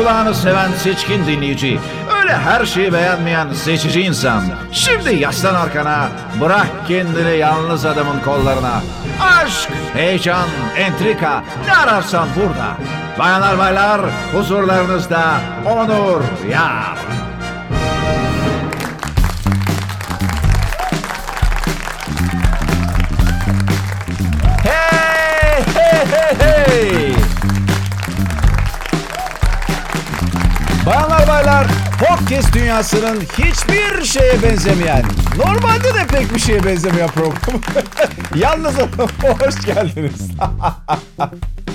kulağını seven seçkin dinleyici. Öyle her şeyi beğenmeyen seçici insan. Şimdi yaslan arkana, bırak kendini yalnız adamın kollarına. Aşk, heyecan, entrika ne ararsan burada. Bayanlar baylar huzurlarınızda Onur Yar. Bayanlar baylar, podcast dünyasının hiçbir şeye benzemeyen, normalde de pek bir şeye benzemeyen program. Yalnız hoş geldiniz.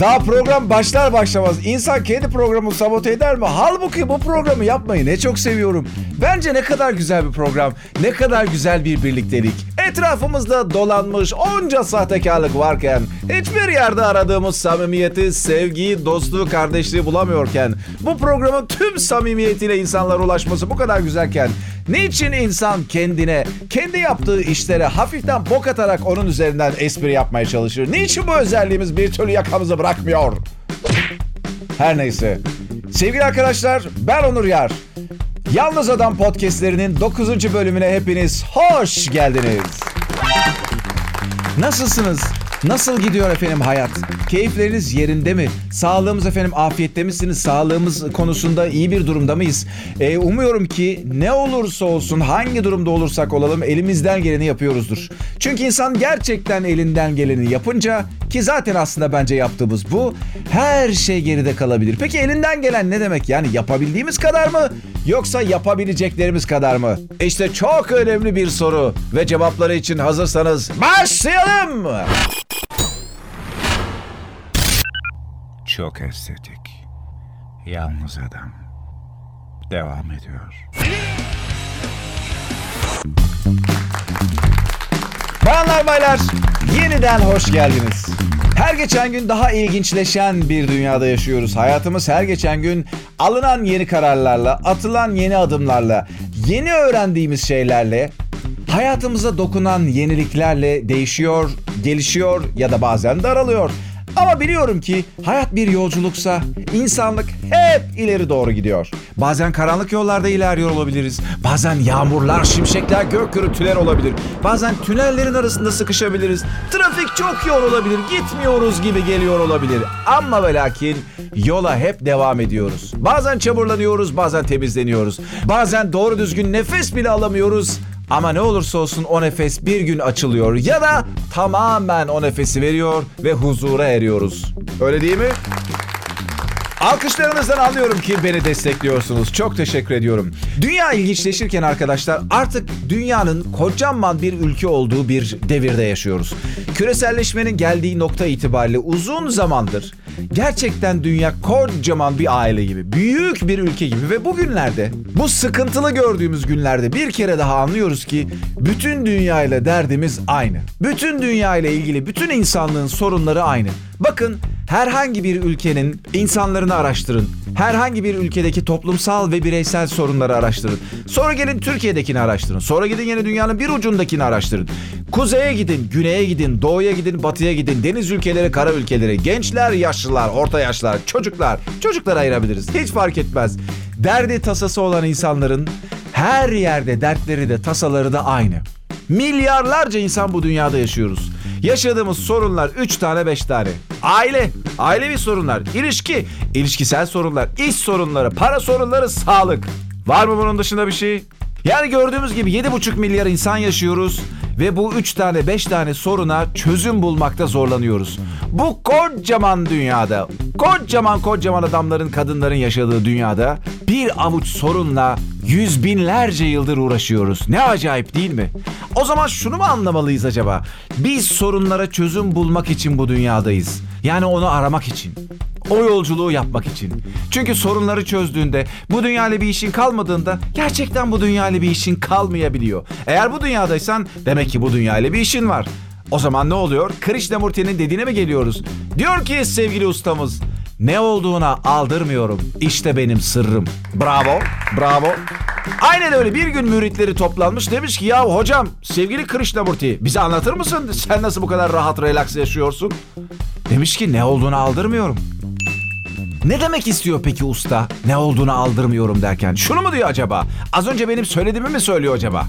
Daha program başlar başlamaz insan kendi programını sabote eder mi? Halbuki bu programı yapmayı ne çok seviyorum. Bence ne kadar güzel bir program, ne kadar güzel bir birliktelik. Etrafımızda dolanmış onca sahtekarlık varken, hiçbir yerde aradığımız samimiyeti, sevgiyi, dostluğu, kardeşliği bulamıyorken, bu programın tüm samimiyetiyle insanlara ulaşması bu kadar güzelken, niçin insan kendine, kendi yaptığı işlere hafiften bok atarak onun üzerinden espri yapmaya çalışır? Niçin bu özelliğimiz bir türlü yakamızı bırakmıyor? Her neyse. Sevgili arkadaşlar ben Onur Yar. Yalnız Adam podcastlerinin 9. bölümüne hepiniz hoş geldiniz. Nasılsınız? Nasıl gidiyor efendim hayat? Keyifleriniz yerinde mi? Sağlığımız efendim afiyette misiniz? Sağlığımız konusunda iyi bir durumda mıyız? Ee, umuyorum ki ne olursa olsun hangi durumda olursak olalım elimizden geleni yapıyoruzdur. Çünkü insan gerçekten elinden geleni yapınca ki zaten aslında bence yaptığımız bu her şey geride kalabilir. Peki elinden gelen ne demek? Yani yapabildiğimiz kadar mı? Yoksa yapabileceklerimiz kadar mı? İşte çok önemli bir soru ve cevapları için hazırsanız başlayalım. Çok estetik. Yalnız adam. Devam ediyor. Bayanlar baylar yeniden hoş geldiniz. Her geçen gün daha ilginçleşen bir dünyada yaşıyoruz. Hayatımız her geçen gün alınan yeni kararlarla, atılan yeni adımlarla, yeni öğrendiğimiz şeylerle, hayatımıza dokunan yeniliklerle değişiyor, gelişiyor ya da bazen daralıyor. Ama biliyorum ki hayat bir yolculuksa insanlık hep ileri doğru gidiyor. Bazen karanlık yollarda ilerliyor olabiliriz. Bazen yağmurlar, şimşekler, gök gürültüler olabilir. Bazen tünellerin arasında sıkışabiliriz. Trafik çok yoğun olabilir. Gitmiyoruz gibi geliyor olabilir. Ama ve lakin yola hep devam ediyoruz. Bazen çamurlanıyoruz, bazen temizleniyoruz. Bazen doğru düzgün nefes bile alamıyoruz. Ama ne olursa olsun o nefes bir gün açılıyor ya da tamamen o nefesi veriyor ve huzura eriyoruz. Öyle değil mi? Alkışlarınızdan anlıyorum ki beni destekliyorsunuz. Çok teşekkür ediyorum. Dünya ilginçleşirken arkadaşlar artık dünyanın kocaman bir ülke olduğu bir devirde yaşıyoruz. Küreselleşmenin geldiği nokta itibariyle uzun zamandır gerçekten dünya kocaman bir aile gibi, büyük bir ülke gibi ve bugünlerde bu sıkıntılı gördüğümüz günlerde bir kere daha anlıyoruz ki bütün dünya ile derdimiz aynı. Bütün dünya ile ilgili bütün insanlığın sorunları aynı. Bakın herhangi bir ülkenin insanlarını araştırın. Herhangi bir ülkedeki toplumsal ve bireysel sorunları araştırın. Sonra gelin Türkiye'dekini araştırın. Sonra gidin yine dünyanın bir ucundakini araştırın. Kuzeye gidin, güneye gidin, doğuya gidin, batıya gidin. Deniz ülkeleri, kara ülkeleri, gençler, yaşlılar, orta yaşlar, çocuklar. Çocuklara ayırabiliriz. Hiç fark etmez. Derdi tasası olan insanların her yerde dertleri de tasaları da aynı. Milyarlarca insan bu dünyada yaşıyoruz. Yaşadığımız sorunlar 3 tane 5 tane. Aile, ailevi sorunlar, ilişki, ilişkisel sorunlar, iş sorunları, para sorunları, sağlık. Var mı bunun dışında bir şey? Yani gördüğümüz gibi 7,5 milyar insan yaşıyoruz ve bu 3 tane 5 tane soruna çözüm bulmakta zorlanıyoruz. Bu kocaman dünyada, kocaman kocaman adamların kadınların yaşadığı dünyada bir avuç sorunla yüz binlerce yıldır uğraşıyoruz. Ne acayip değil mi? O zaman şunu mu anlamalıyız acaba? Biz sorunlara çözüm bulmak için bu dünyadayız. Yani onu aramak için. O yolculuğu yapmak için. Çünkü sorunları çözdüğünde, bu dünyayla bir işin kalmadığında gerçekten bu dünyayla bir işin kalmayabiliyor. Eğer bu dünyadaysan demek ki bu dünyayla bir işin var. O zaman ne oluyor? Krishnamurti'nin dediğine mi geliyoruz? Diyor ki sevgili ustamız, ne olduğuna aldırmıyorum. İşte benim sırrım. Bravo, bravo. Aynen öyle bir gün müritleri toplanmış demiş ki ya hocam sevgili Krishnamurti bize anlatır mısın? Sen nasıl bu kadar rahat relax yaşıyorsun? Demiş ki ne olduğunu aldırmıyorum. Ne demek istiyor peki usta? Ne olduğunu aldırmıyorum derken. Şunu mu diyor acaba? Az önce benim söylediğimi mi söylüyor acaba?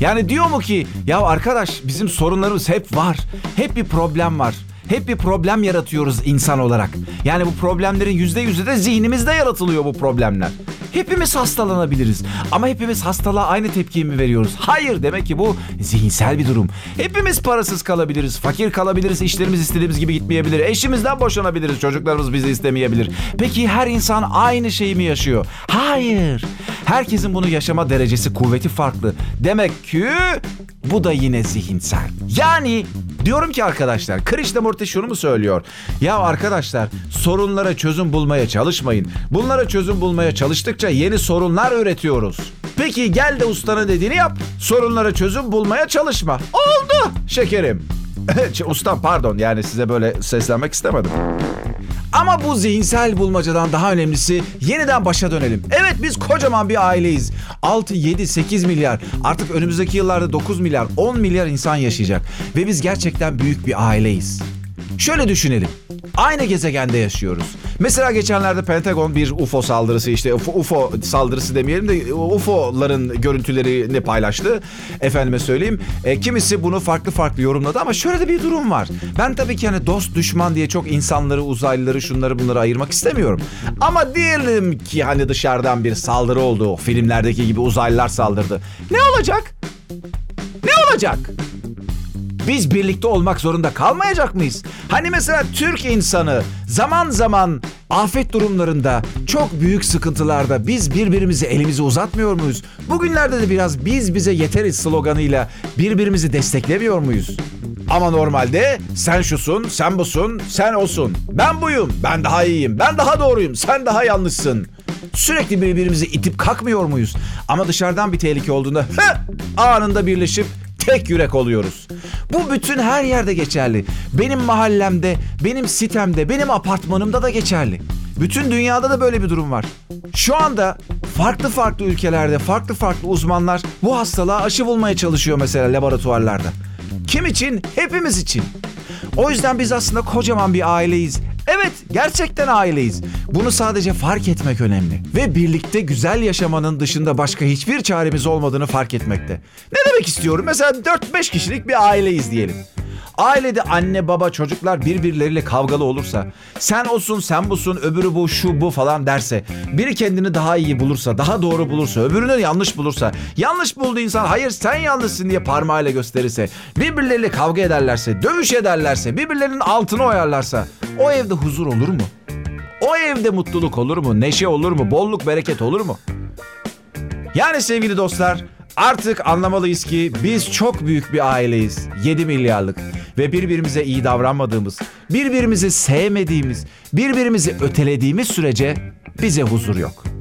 Yani diyor mu ki ya arkadaş bizim sorunlarımız hep var. Hep bir problem var. Hep bir problem yaratıyoruz insan olarak. Yani bu problemlerin yüzde yüzü de zihnimizde yaratılıyor bu problemler. Hepimiz hastalanabiliriz. Ama hepimiz hastalığa aynı tepkiyi mi veriyoruz? Hayır demek ki bu zihinsel bir durum. Hepimiz parasız kalabiliriz, fakir kalabiliriz, işlerimiz istediğimiz gibi gitmeyebilir. Eşimizden boşanabiliriz, çocuklarımız bizi istemeyebilir. Peki her insan aynı şeyi mi yaşıyor? Hayır. Herkesin bunu yaşama derecesi, kuvveti farklı. Demek ki bu da yine zihinsel. Yani diyorum ki arkadaşlar, Krishnamurti şunu mu söylüyor? Ya arkadaşlar sorunlara çözüm bulmaya çalışmayın. Bunlara çözüm bulmaya çalıştıkça yeni sorunlar üretiyoruz. Peki gel de ustanın dediğini yap. Sorunlara çözüm bulmaya çalışma. Oldu şekerim. Ustam pardon yani size böyle seslenmek istemedim. Ama bu zihinsel bulmacadan daha önemlisi yeniden başa dönelim. Evet biz kocaman bir aileyiz. 6, 7, 8 milyar artık önümüzdeki yıllarda 9 milyar 10 milyar insan yaşayacak. Ve biz gerçekten büyük bir aileyiz. Şöyle düşünelim. Aynı gezegende yaşıyoruz. Mesela geçenlerde Pentagon bir UFO saldırısı işte UFO, saldırısı demeyelim de UFO'ların görüntülerini paylaştı. Efendime söyleyeyim. E, kimisi bunu farklı farklı yorumladı ama şöyle de bir durum var. Ben tabii ki hani dost düşman diye çok insanları, uzaylıları, şunları bunları ayırmak istemiyorum. Ama diyelim ki hani dışarıdan bir saldırı oldu. Filmlerdeki gibi uzaylılar saldırdı. Ne olacak? Ne olacak? Biz birlikte olmak zorunda kalmayacak mıyız? Hani mesela Türk insanı zaman zaman afet durumlarında çok büyük sıkıntılarda biz birbirimize elimizi uzatmıyor muyuz? Bugünlerde de biraz biz bize yeteriz sloganıyla birbirimizi desteklemiyor muyuz? Ama normalde sen şusun, sen busun, sen olsun. Ben buyum, ben daha iyiyim, ben daha doğruyum, sen daha yanlışsın. Sürekli birbirimizi itip kalkmıyor muyuz? Ama dışarıdan bir tehlike olduğunda anında birleşip tek yürek oluyoruz. Bu bütün her yerde geçerli. Benim mahallemde, benim sitemde, benim apartmanımda da geçerli. Bütün dünyada da böyle bir durum var. Şu anda farklı farklı ülkelerde farklı farklı uzmanlar bu hastalığa aşı bulmaya çalışıyor mesela laboratuvarlarda. Kim için? Hepimiz için. O yüzden biz aslında kocaman bir aileyiz. Evet, gerçekten aileyiz. Bunu sadece fark etmek önemli. Ve birlikte güzel yaşamanın dışında başka hiçbir çaremiz olmadığını fark etmekte. Ne demek istiyorum? Mesela 4-5 kişilik bir aileyiz diyelim. Ailede anne baba çocuklar birbirleriyle kavgalı olursa sen olsun sen busun öbürü bu şu bu falan derse biri kendini daha iyi bulursa daha doğru bulursa öbürünü yanlış bulursa yanlış bulduğu insan hayır sen yanlışsın diye parmağıyla gösterirse birbirleriyle kavga ederlerse dövüş ederlerse birbirlerinin altını oyarlarsa o evde huzur olur mu? O evde mutluluk olur mu? Neşe olur mu? Bolluk bereket olur mu? Yani sevgili dostlar Artık anlamalıyız ki biz çok büyük bir aileyiz. 7 milyarlık ve birbirimize iyi davranmadığımız, birbirimizi sevmediğimiz, birbirimizi ötelediğimiz sürece bize huzur yok.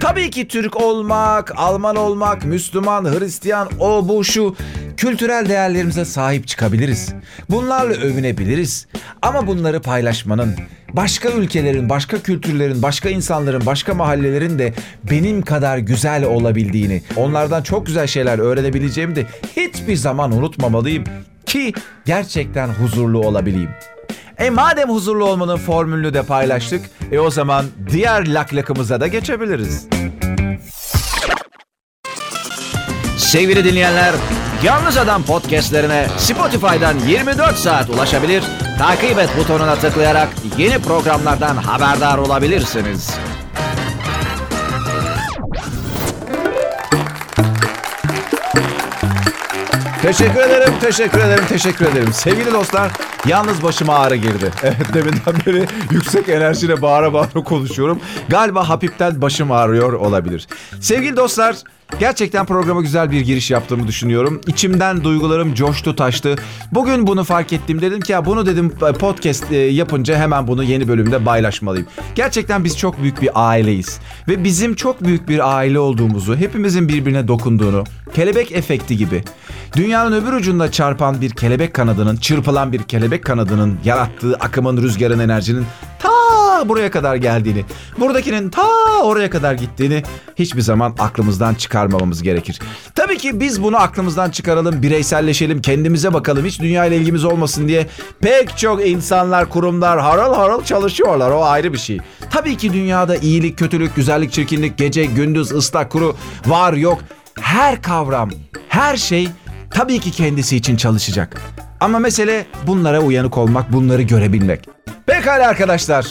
Tabii ki Türk olmak, Alman olmak, Müslüman, Hristiyan, o bu şu kültürel değerlerimize sahip çıkabiliriz. Bunlarla övünebiliriz. Ama bunları paylaşmanın, başka ülkelerin, başka kültürlerin, başka insanların, başka mahallelerin de benim kadar güzel olabildiğini, onlardan çok güzel şeyler öğrenebileceğimi de hiçbir zaman unutmamalıyım ki gerçekten huzurlu olabileyim. E madem huzurlu olmanın formülünü de paylaştık, e o zaman diğer laklakımıza da geçebiliriz. Sevgili dinleyenler, Yalnız Adam podcastlerine Spotify'dan 24 saat ulaşabilir, takip et butonuna tıklayarak yeni programlardan haberdar olabilirsiniz. Teşekkür ederim, teşekkür ederim, teşekkür ederim. Sevgili dostlar, yalnız başıma ağrı girdi. Evet, deminden beri yüksek enerjiyle bağıra bağıra konuşuyorum. Galiba hafiften başım ağrıyor olabilir. Sevgili dostlar, Gerçekten programa güzel bir giriş yaptığımı düşünüyorum. İçimden duygularım coştu taştı. Bugün bunu fark ettim. Dedim ki ya bunu dedim podcast e, yapınca hemen bunu yeni bölümde paylaşmalıyım. Gerçekten biz çok büyük bir aileyiz. Ve bizim çok büyük bir aile olduğumuzu, hepimizin birbirine dokunduğunu, kelebek efekti gibi. Dünyanın öbür ucunda çarpan bir kelebek kanadının, çırpılan bir kelebek kanadının yarattığı akımın, rüzgarın, enerjinin ta buraya kadar geldiğini, buradakinin ta oraya kadar gittiğini hiçbir zaman aklımızdan çıkarmamamız gerekir. Tabii ki biz bunu aklımızdan çıkaralım, bireyselleşelim, kendimize bakalım, hiç dünya ile ilgimiz olmasın diye pek çok insanlar, kurumlar harıl harıl çalışıyorlar. O ayrı bir şey. Tabii ki dünyada iyilik, kötülük, güzellik, çirkinlik, gece, gündüz, ıslak, kuru var yok. Her kavram, her şey tabii ki kendisi için çalışacak. Ama mesele bunlara uyanık olmak, bunları görebilmek. Pekala arkadaşlar.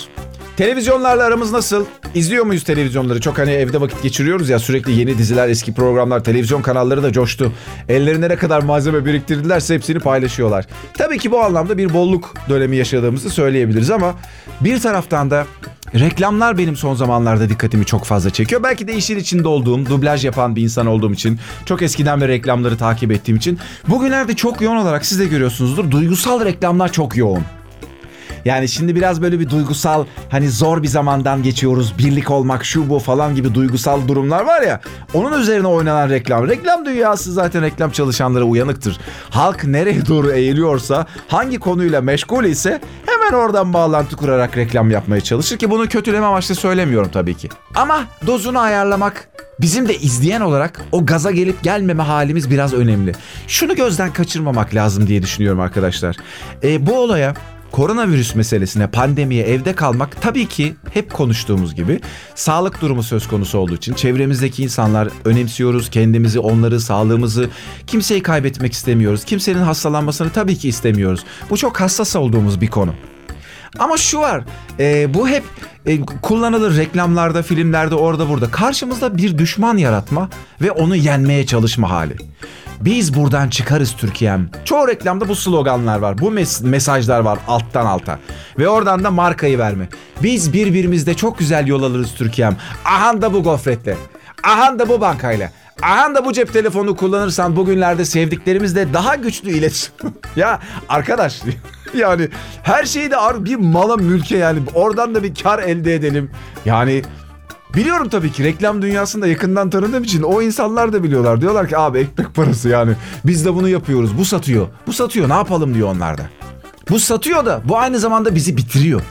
Televizyonlarla aramız nasıl? İzliyor muyuz televizyonları? Çok hani evde vakit geçiriyoruz ya sürekli yeni diziler, eski programlar, televizyon kanalları da coştu. Ellerine ne kadar malzeme biriktirdilerse hepsini paylaşıyorlar. Tabii ki bu anlamda bir bolluk dönemi yaşadığımızı söyleyebiliriz ama bir taraftan da Reklamlar benim son zamanlarda dikkatimi çok fazla çekiyor. Belki de işin içinde olduğum, dublaj yapan bir insan olduğum için, çok eskiden beri reklamları takip ettiğim için. Bugünlerde çok yoğun olarak siz de görüyorsunuzdur. Duygusal reklamlar çok yoğun. Yani şimdi biraz böyle bir duygusal hani zor bir zamandan geçiyoruz. Birlik olmak şu bu falan gibi duygusal durumlar var ya. Onun üzerine oynanan reklam. Reklam dünyası zaten reklam çalışanları uyanıktır. Halk nereye doğru eğiliyorsa hangi konuyla meşgul ise hemen oradan bağlantı kurarak reklam yapmaya çalışır ki bunu kötüleme amaçlı söylemiyorum tabii ki. Ama dozunu ayarlamak Bizim de izleyen olarak o gaza gelip gelmeme halimiz biraz önemli. Şunu gözden kaçırmamak lazım diye düşünüyorum arkadaşlar. E, bu olaya koronavirüs meselesine, pandemiye, evde kalmak tabii ki hep konuştuğumuz gibi sağlık durumu söz konusu olduğu için çevremizdeki insanlar önemsiyoruz kendimizi, onları, sağlığımızı. Kimseyi kaybetmek istemiyoruz. Kimsenin hastalanmasını tabii ki istemiyoruz. Bu çok hassas olduğumuz bir konu. Ama şu var, e, bu hep e, kullanılır reklamlarda, filmlerde, orada burada. Karşımızda bir düşman yaratma ve onu yenmeye çalışma hali. Biz buradan çıkarız Türkiye'm. Çoğu reklamda bu sloganlar var. Bu mes- mesajlar var alttan alta. Ve oradan da markayı verme. Biz birbirimizde çok güzel yol alırız Türkiye'm. Ahan da bu gofretle. Ahan da bu bankayla. Ahan da bu cep telefonu kullanırsan bugünlerde sevdiklerimizle daha güçlü iletişim. ya arkadaş yani her şeyi de bir mala mülke yani oradan da bir kar elde edelim. Yani Biliyorum tabii ki reklam dünyasında yakından tanıdığım için o insanlar da biliyorlar. Diyorlar ki abi ekmek parası yani. Biz de bunu yapıyoruz. Bu satıyor. Bu satıyor ne yapalım diyor onlar da. Bu satıyor da bu aynı zamanda bizi bitiriyor.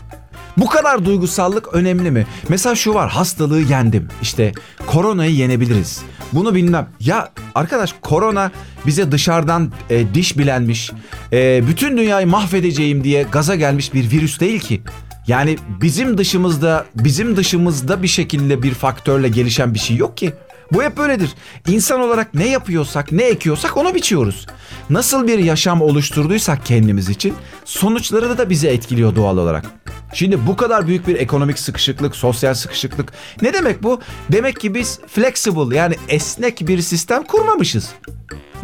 Bu kadar duygusallık önemli mi? Mesela şu var hastalığı yendim. İşte koronayı yenebiliriz. Bunu bilmem. Ya arkadaş korona bize dışarıdan e, diş bilenmiş, e, bütün dünyayı mahvedeceğim diye gaza gelmiş bir virüs değil ki. Yani bizim dışımızda, bizim dışımızda bir şekilde bir faktörle gelişen bir şey yok ki. Bu hep böyledir. İnsan olarak ne yapıyorsak, ne ekiyorsak onu biçiyoruz. Nasıl bir yaşam oluşturduysak kendimiz için sonuçları da bizi etkiliyor doğal olarak. Şimdi bu kadar büyük bir ekonomik sıkışıklık, sosyal sıkışıklık ne demek bu? Demek ki biz flexible yani esnek bir sistem kurmamışız.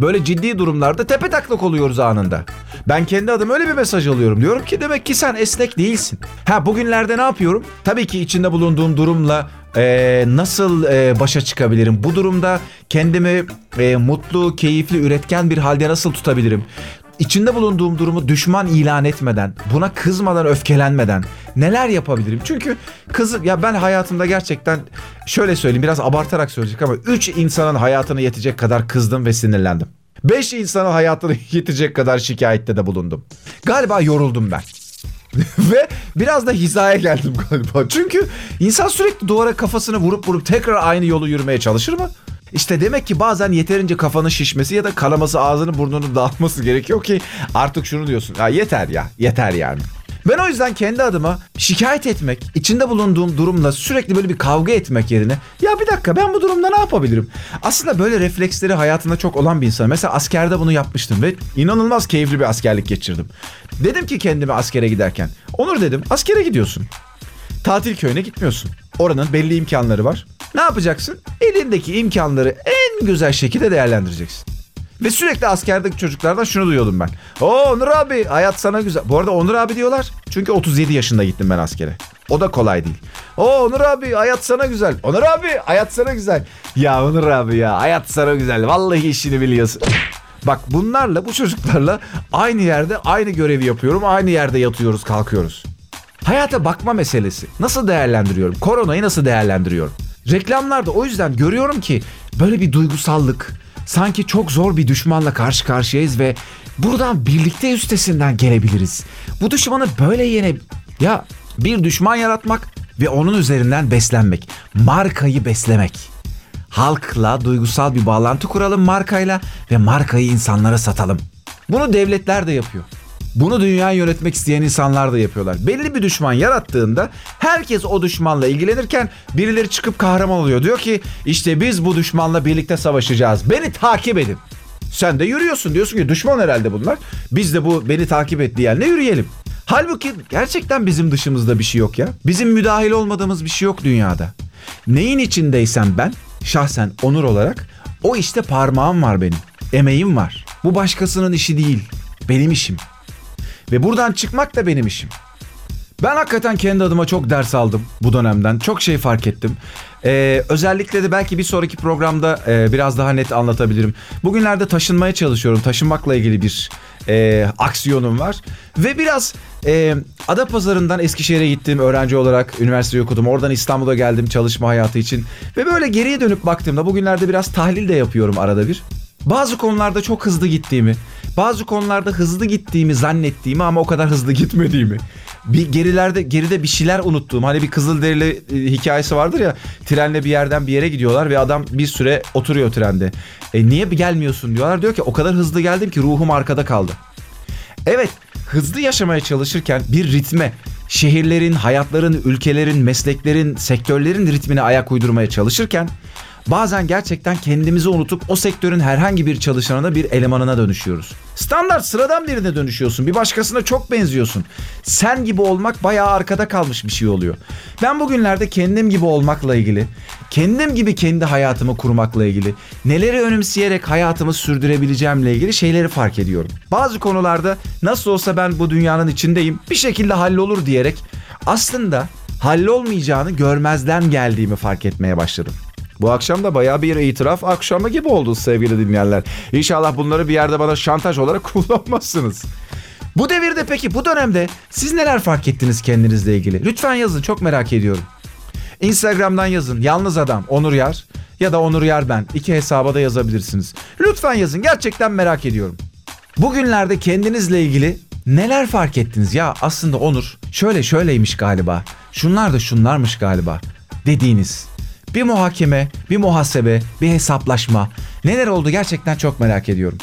Böyle ciddi durumlarda tepe taklak oluyoruz anında. Ben kendi adım öyle bir mesaj alıyorum. Diyorum ki demek ki sen esnek değilsin. Ha bugünlerde ne yapıyorum? Tabii ki içinde bulunduğum durumla e, nasıl e, başa çıkabilirim? Bu durumda kendimi e, mutlu, keyifli, üretken bir halde nasıl tutabilirim? İçinde bulunduğum durumu düşman ilan etmeden, buna kızmadan, öfkelenmeden neler yapabilirim? Çünkü kız ya ben hayatımda gerçekten şöyle söyleyeyim biraz abartarak söyleyecek ama 3 insanın hayatını yetecek kadar kızdım ve sinirlendim. 5 insanın hayatını yetecek kadar şikayette de bulundum. Galiba yoruldum ben. Ve biraz da hizaya geldim galiba. Çünkü insan sürekli duvara kafasını vurup vurup tekrar aynı yolu yürümeye çalışır mı? İşte demek ki bazen yeterince kafanın şişmesi ya da kanaması ağzını burnunu dağıtması gerekiyor ki artık şunu diyorsun. Ya yeter ya yeter yani. Ben o yüzden kendi adıma şikayet etmek, içinde bulunduğum durumla sürekli böyle bir kavga etmek yerine ya bir dakika ben bu durumda ne yapabilirim? Aslında böyle refleksleri hayatında çok olan bir insan. Mesela askerde bunu yapmıştım ve inanılmaz keyifli bir askerlik geçirdim. Dedim ki kendime askere giderken. Onur dedim askere gidiyorsun. Tatil köyüne gitmiyorsun. Oranın belli imkanları var. Ne yapacaksın? Elindeki imkanları en güzel şekilde değerlendireceksin. Ve sürekli askerdeki çocuklardan şunu duyuyordum ben. O Onur abi hayat sana güzel. Bu arada Onur abi diyorlar. Çünkü 37 yaşında gittim ben askere. O da kolay değil. O Onur abi hayat sana güzel. Onur abi hayat sana güzel. Ya Onur abi ya hayat sana güzel. Vallahi işini biliyorsun. Bak bunlarla bu çocuklarla aynı yerde aynı görevi yapıyorum. Aynı yerde yatıyoruz kalkıyoruz. Hayata bakma meselesi. Nasıl değerlendiriyorum? Koronayı nasıl değerlendiriyorum? Reklamlarda o yüzden görüyorum ki böyle bir duygusallık, sanki çok zor bir düşmanla karşı karşıyayız ve buradan birlikte üstesinden gelebiliriz. Bu düşmanı böyle yene... Ya Bir düşman yaratmak ve onun üzerinden beslenmek. Markayı beslemek. Halkla duygusal bir bağlantı kuralım markayla ve markayı insanlara satalım. Bunu devletler de yapıyor. Bunu dünyayı yönetmek isteyen insanlar da yapıyorlar. Belli bir düşman yarattığında herkes o düşmanla ilgilenirken birileri çıkıp kahraman oluyor. Diyor ki işte biz bu düşmanla birlikte savaşacağız. Beni takip edin. Sen de yürüyorsun diyorsun ki düşman herhalde bunlar. Biz de bu beni takip et diyenle yürüyelim. Halbuki gerçekten bizim dışımızda bir şey yok ya. Bizim müdahil olmadığımız bir şey yok dünyada. Neyin içindeysem ben şahsen onur olarak o işte parmağım var benim. Emeğim var. Bu başkasının işi değil. Benim işim. Ve buradan çıkmak da benim işim. Ben hakikaten kendi adıma çok ders aldım bu dönemden. Çok şey fark ettim. Ee, özellikle de belki bir sonraki programda e, biraz daha net anlatabilirim. Bugünlerde taşınmaya çalışıyorum. Taşınmakla ilgili bir e, aksiyonum var. Ve biraz e, Adapazarı'ndan Eskişehir'e gittim öğrenci olarak. Üniversite okudum. Oradan İstanbul'a geldim çalışma hayatı için. Ve böyle geriye dönüp baktığımda bugünlerde biraz tahlil de yapıyorum arada bir. Bazı konularda çok hızlı gittiğimi, bazı konularda hızlı gittiğimi zannettiğimi ama o kadar hızlı gitmediğimi. Bir gerilerde geride bir şeyler unuttuğum. Hani bir Kızılderili e, hikayesi vardır ya. Trenle bir yerden bir yere gidiyorlar ve adam bir süre oturuyor trende. E niye gelmiyorsun diyorlar. Diyor ki o kadar hızlı geldim ki ruhum arkada kaldı. Evet, hızlı yaşamaya çalışırken bir ritme, şehirlerin, hayatların, ülkelerin, mesleklerin, sektörlerin ritmine ayak uydurmaya çalışırken bazen gerçekten kendimizi unutup o sektörün herhangi bir çalışanına bir elemanına dönüşüyoruz. Standart sıradan birine dönüşüyorsun. Bir başkasına çok benziyorsun. Sen gibi olmak bayağı arkada kalmış bir şey oluyor. Ben bugünlerde kendim gibi olmakla ilgili, kendim gibi kendi hayatımı kurmakla ilgili, neleri önümseyerek hayatımı sürdürebileceğimle ilgili şeyleri fark ediyorum. Bazı konularda nasıl olsa ben bu dünyanın içindeyim, bir şekilde hallolur diyerek aslında hallolmayacağını görmezden geldiğimi fark etmeye başladım. Bu akşam da bayağı bir itiraf akşamı gibi oldu sevgili dinleyenler. İnşallah bunları bir yerde bana şantaj olarak kullanmazsınız. Bu devirde peki bu dönemde siz neler fark ettiniz kendinizle ilgili? Lütfen yazın çok merak ediyorum. Instagram'dan yazın yalnız adam Onur Yar ya da Onur Yar ben iki hesaba da yazabilirsiniz. Lütfen yazın gerçekten merak ediyorum. Bugünlerde kendinizle ilgili neler fark ettiniz? Ya aslında Onur şöyle şöyleymiş galiba. Şunlar da şunlarmış galiba dediğiniz. Bir muhakeme, bir muhasebe, bir hesaplaşma. Neler oldu gerçekten çok merak ediyorum.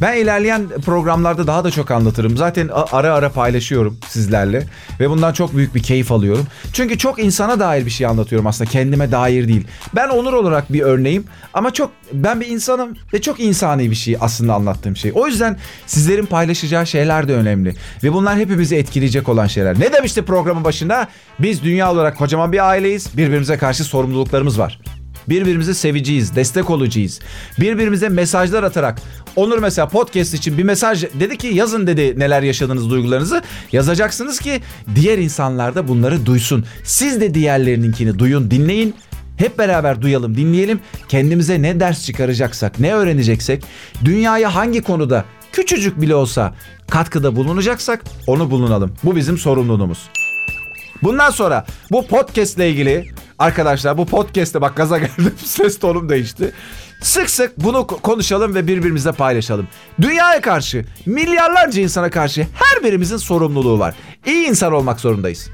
Ben ilerleyen programlarda daha da çok anlatırım. Zaten ara ara paylaşıyorum sizlerle ve bundan çok büyük bir keyif alıyorum. Çünkü çok insana dair bir şey anlatıyorum aslında kendime dair değil. Ben Onur olarak bir örneğim ama çok ben bir insanım ve çok insani bir şey aslında anlattığım şey. O yüzden sizlerin paylaşacağı şeyler de önemli ve bunlar hepimizi etkileyecek olan şeyler. Ne demişti programın başında? Biz dünya olarak kocaman bir aileyiz. Birbirimize karşı sorumluluklarımız var. Birbirimizi seveceğiz, destek olacağız. Birbirimize mesajlar atarak. Onur mesela podcast için bir mesaj dedi ki yazın dedi neler yaşadığınız duygularınızı. Yazacaksınız ki diğer insanlar da bunları duysun. Siz de diğerlerininkini duyun, dinleyin. Hep beraber duyalım, dinleyelim. Kendimize ne ders çıkaracaksak, ne öğreneceksek, dünyaya hangi konuda küçücük bile olsa katkıda bulunacaksak onu bulunalım. Bu bizim sorumluluğumuz. Bundan sonra bu podcast ile ilgili Arkadaşlar bu podcast'te bak gaza geldim ses tonum değişti. Sık sık bunu konuşalım ve birbirimizle paylaşalım. Dünyaya karşı, milyarlarca insana karşı her birimizin sorumluluğu var. İyi insan olmak zorundayız.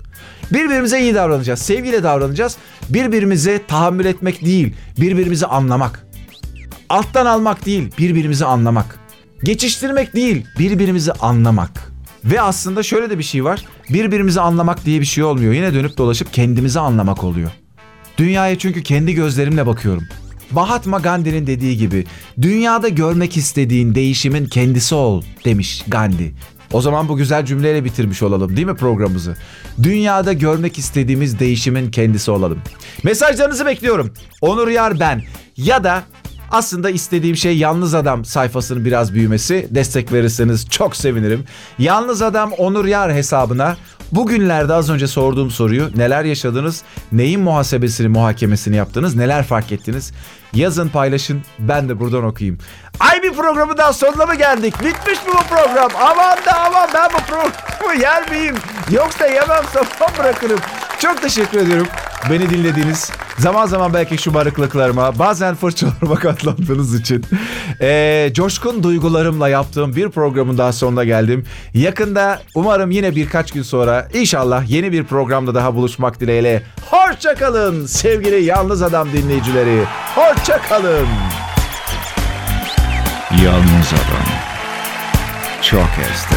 Birbirimize iyi davranacağız, sevgiyle davranacağız. Birbirimize tahammül etmek değil, birbirimizi anlamak. Alttan almak değil, birbirimizi anlamak. Geçiştirmek değil, birbirimizi anlamak. Ve aslında şöyle de bir şey var. Birbirimizi anlamak diye bir şey olmuyor. Yine dönüp dolaşıp kendimizi anlamak oluyor. Dünyaya çünkü kendi gözlerimle bakıyorum. Mahatma Gandhi'nin dediği gibi dünyada görmek istediğin değişimin kendisi ol demiş Gandhi. O zaman bu güzel cümleyle bitirmiş olalım değil mi programımızı? Dünyada görmek istediğimiz değişimin kendisi olalım. Mesajlarınızı bekliyorum. Onur Yar ben ya da aslında istediğim şey Yalnız Adam sayfasının biraz büyümesi. Destek verirseniz çok sevinirim. Yalnız Adam Onur Yar hesabına bugünlerde az önce sorduğum soruyu neler yaşadınız, neyin muhasebesini, muhakemesini yaptınız, neler fark ettiniz? Yazın paylaşın ben de buradan okuyayım. Ay bir programı daha sonuna mı geldik? Bitmiş mi bu program? Aman da aman ben bu programı yer miyim? Yoksa yemem zaman bırakırım. Çok teşekkür ediyorum. Beni dinlediğiniz, Zaman zaman belki şımarıklıklarıma, bazen fırçalarıma katlandığınız için. Ee, coşkun duygularımla yaptığım bir programın daha sonuna geldim. Yakında umarım yine birkaç gün sonra inşallah yeni bir programda daha buluşmak dileğiyle. Hoşçakalın sevgili Yalnız Adam dinleyicileri. Hoşçakalın. Yalnız adam. Çok esnek.